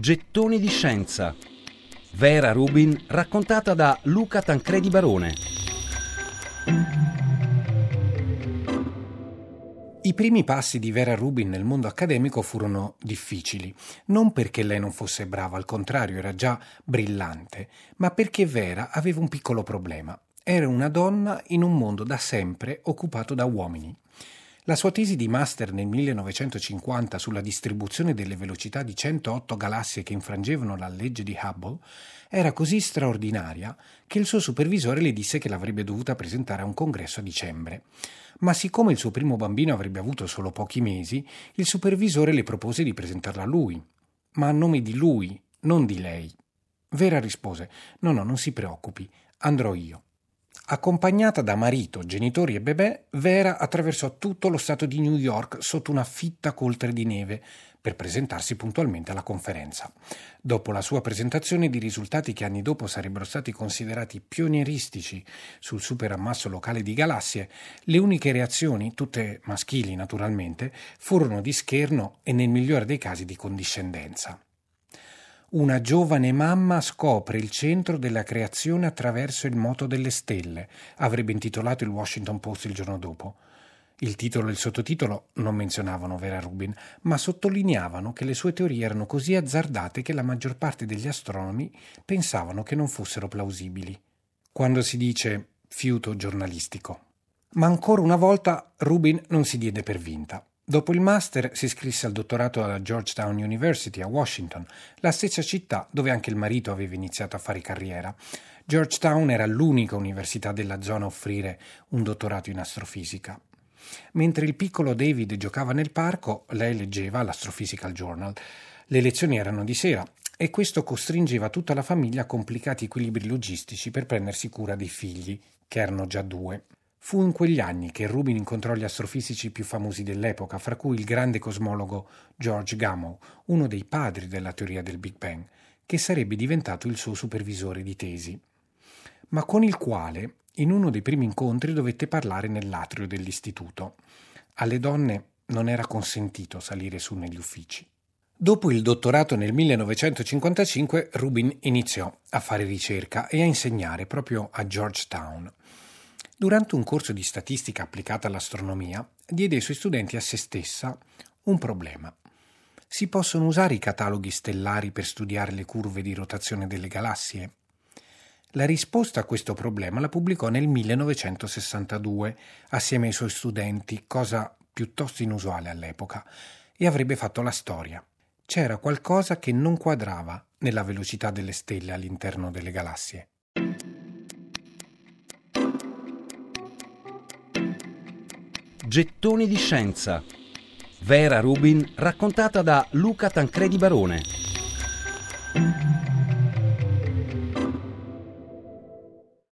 Gettoni di scienza. Vera Rubin raccontata da Luca Tancredi Barone. I primi passi di Vera Rubin nel mondo accademico furono difficili, non perché lei non fosse brava, al contrario era già brillante, ma perché Vera aveva un piccolo problema. Era una donna in un mondo da sempre occupato da uomini. La sua tesi di master nel 1950 sulla distribuzione delle velocità di 108 galassie che infrangevano la legge di Hubble era così straordinaria che il suo supervisore le disse che l'avrebbe dovuta presentare a un congresso a dicembre. Ma siccome il suo primo bambino avrebbe avuto solo pochi mesi, il supervisore le propose di presentarla a lui, ma a nome di lui, non di lei. Vera rispose: No, no, non si preoccupi, andrò io. Accompagnata da marito, genitori e bebè, Vera attraversò tutto lo stato di New York sotto una fitta coltre di neve per presentarsi puntualmente alla conferenza. Dopo la sua presentazione di risultati che anni dopo sarebbero stati considerati pionieristici sul superammasso locale di galassie, le uniche reazioni, tutte maschili naturalmente, furono di scherno e nel migliore dei casi di condiscendenza. Una giovane mamma scopre il centro della creazione attraverso il moto delle stelle, avrebbe intitolato il Washington Post il giorno dopo. Il titolo e il sottotitolo non menzionavano Vera Rubin, ma sottolineavano che le sue teorie erano così azzardate che la maggior parte degli astronomi pensavano che non fossero plausibili. Quando si dice fiuto giornalistico. Ma ancora una volta Rubin non si diede per vinta. Dopo il master si iscrisse al dottorato alla Georgetown University a Washington, la stessa città dove anche il marito aveva iniziato a fare carriera. Georgetown era l'unica università della zona a offrire un dottorato in astrofisica. Mentre il piccolo David giocava nel parco, lei leggeva l'Astrophysical Journal. Le lezioni erano di sera e questo costringeva tutta la famiglia a complicati equilibri logistici per prendersi cura dei figli, che erano già due. Fu in quegli anni che Rubin incontrò gli astrofisici più famosi dell'epoca, fra cui il grande cosmologo George Gamow, uno dei padri della teoria del Big Bang, che sarebbe diventato il suo supervisore di tesi, ma con il quale in uno dei primi incontri dovette parlare nell'atrio dell'istituto. Alle donne non era consentito salire su negli uffici. Dopo il dottorato nel 1955, Rubin iniziò a fare ricerca e a insegnare proprio a Georgetown. Durante un corso di statistica applicata all'astronomia, diede ai suoi studenti a se stessa un problema. Si possono usare i cataloghi stellari per studiare le curve di rotazione delle galassie? La risposta a questo problema la pubblicò nel 1962 assieme ai suoi studenti, cosa piuttosto inusuale all'epoca, e avrebbe fatto la storia. C'era qualcosa che non quadrava nella velocità delle stelle all'interno delle galassie. Gettoni di scienza. Vera Rubin raccontata da Luca Tancredi Barone.